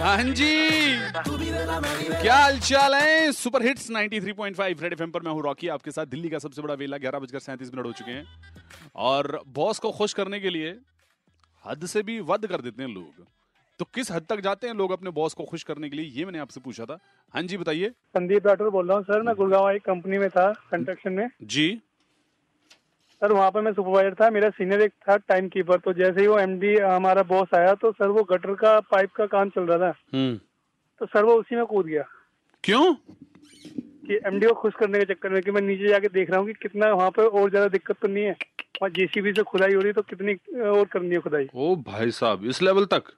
हाँ जी। क्या हाल चाल है? सुपर हिट्स 93.5 रेड एफएम पर मैं हूँ रॉकी आपके साथ दिल्ली का सबसे बड़ा वेला ग्यारह बजकर सैंतीस मिनट हो चुके हैं। और बॉस को खुश करने के लिए हद से भी वध कर देते हैं लोग। तो किस हद तक जाते हैं लोग अपने बॉस को खुश करने के लिए ये मैंने आपसे पूछा था। हाँ जी बताइए। संदीप राठौर बोल रहा हूँ सर मैं गुड़गांव एक कंपनी में था कंस्ट्रक्शन में। जी। सर वहाँ पे मैं सुपरवाइजर था मेरा सीनियर एक था टाइम कीपर तो जैसे ही वो एमडी हमारा बॉस आया तो सर वो गटर का पाइप का काम चल रहा था। हम्म। तो सर वो उसी में कूद गया। क्यों? कि एमडी को खुश करने के चक्कर में कि मैं नीचे जाके देख रहा हूँ कि कितना वहाँ पे और ज़्यादा दिक्कत तो नहीं है। और जेसीबी से खुदाई हो रही है तो कितनी और करनी है खुदाई। ओ भाई साहब इस लेवल तक?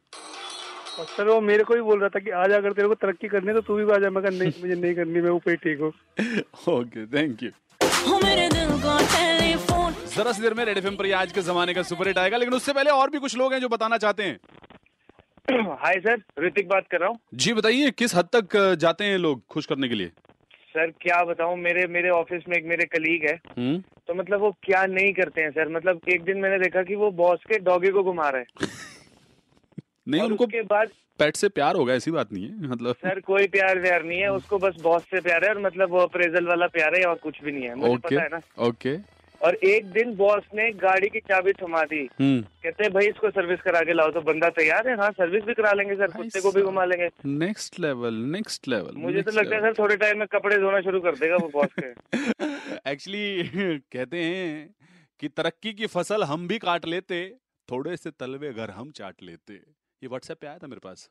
और सर वो मेरे को भी बोल रहा था कि आज अगर तेरे को तरक्की करनी है तो तू भी आ जा। मैं नहीं मुझे नहीं करनी मैं ऊपर ही ठीक हूँ। ओके थैंक यू जरा सी देर में रेड एफएम पर आज के जमाने का सुपर हिट आएगा लेकिन उससे पहले और भी कुछ लोग हैं जो बताना चाहते हैं। हाय सर ऋतिक बात कर रहा हूँ। जी बताइए किस हद तक जाते हैं लोग खुश करने के लिए? सर क्या बताऊँ मेरे मेरे ऑफ़िस में एक मेरे कलीग है। हम्म। तो मतलब वो क्या नहीं करते हैं सर मतलब एक दिन मैंने देखा कि वो बॉस के डॉगी को घुमा रहे हैं। नहीं उनको उसके बाद पेट से प्यार होगा ऐसी बात नहीं है मतलब। सर कोई प्यार व्यार नहीं है उसको बस बॉस से प्यार है और मतलब वो अप्रेजल वाला प्यार है और कुछ भी नहीं है। मुझे पता है ना। ओके और एक दिन बॉस ने गाड़ी की चाबी थमा दी। हम्म। कहते हैं भाई इसको सर्विस करा के लाओ तो बंदा तैयार है? हाँ सर्विस भी करा लेंगे सर कुत्ते को भी घुमा लेंगे। नेक्स्ट लेवल नेक्स्ट लेवल मुझे तो लगता है सर थोड़े टाइम में कपड़े धोना शुरू कर देगा वो बॉस के। एक्चुअली कहते हैं कि तरक्की की फ़सल हम भी काट लेते थोड़े से तलवे घर हम चाट लेते। ये व्हाट्सएप पे आया था मेरे पास?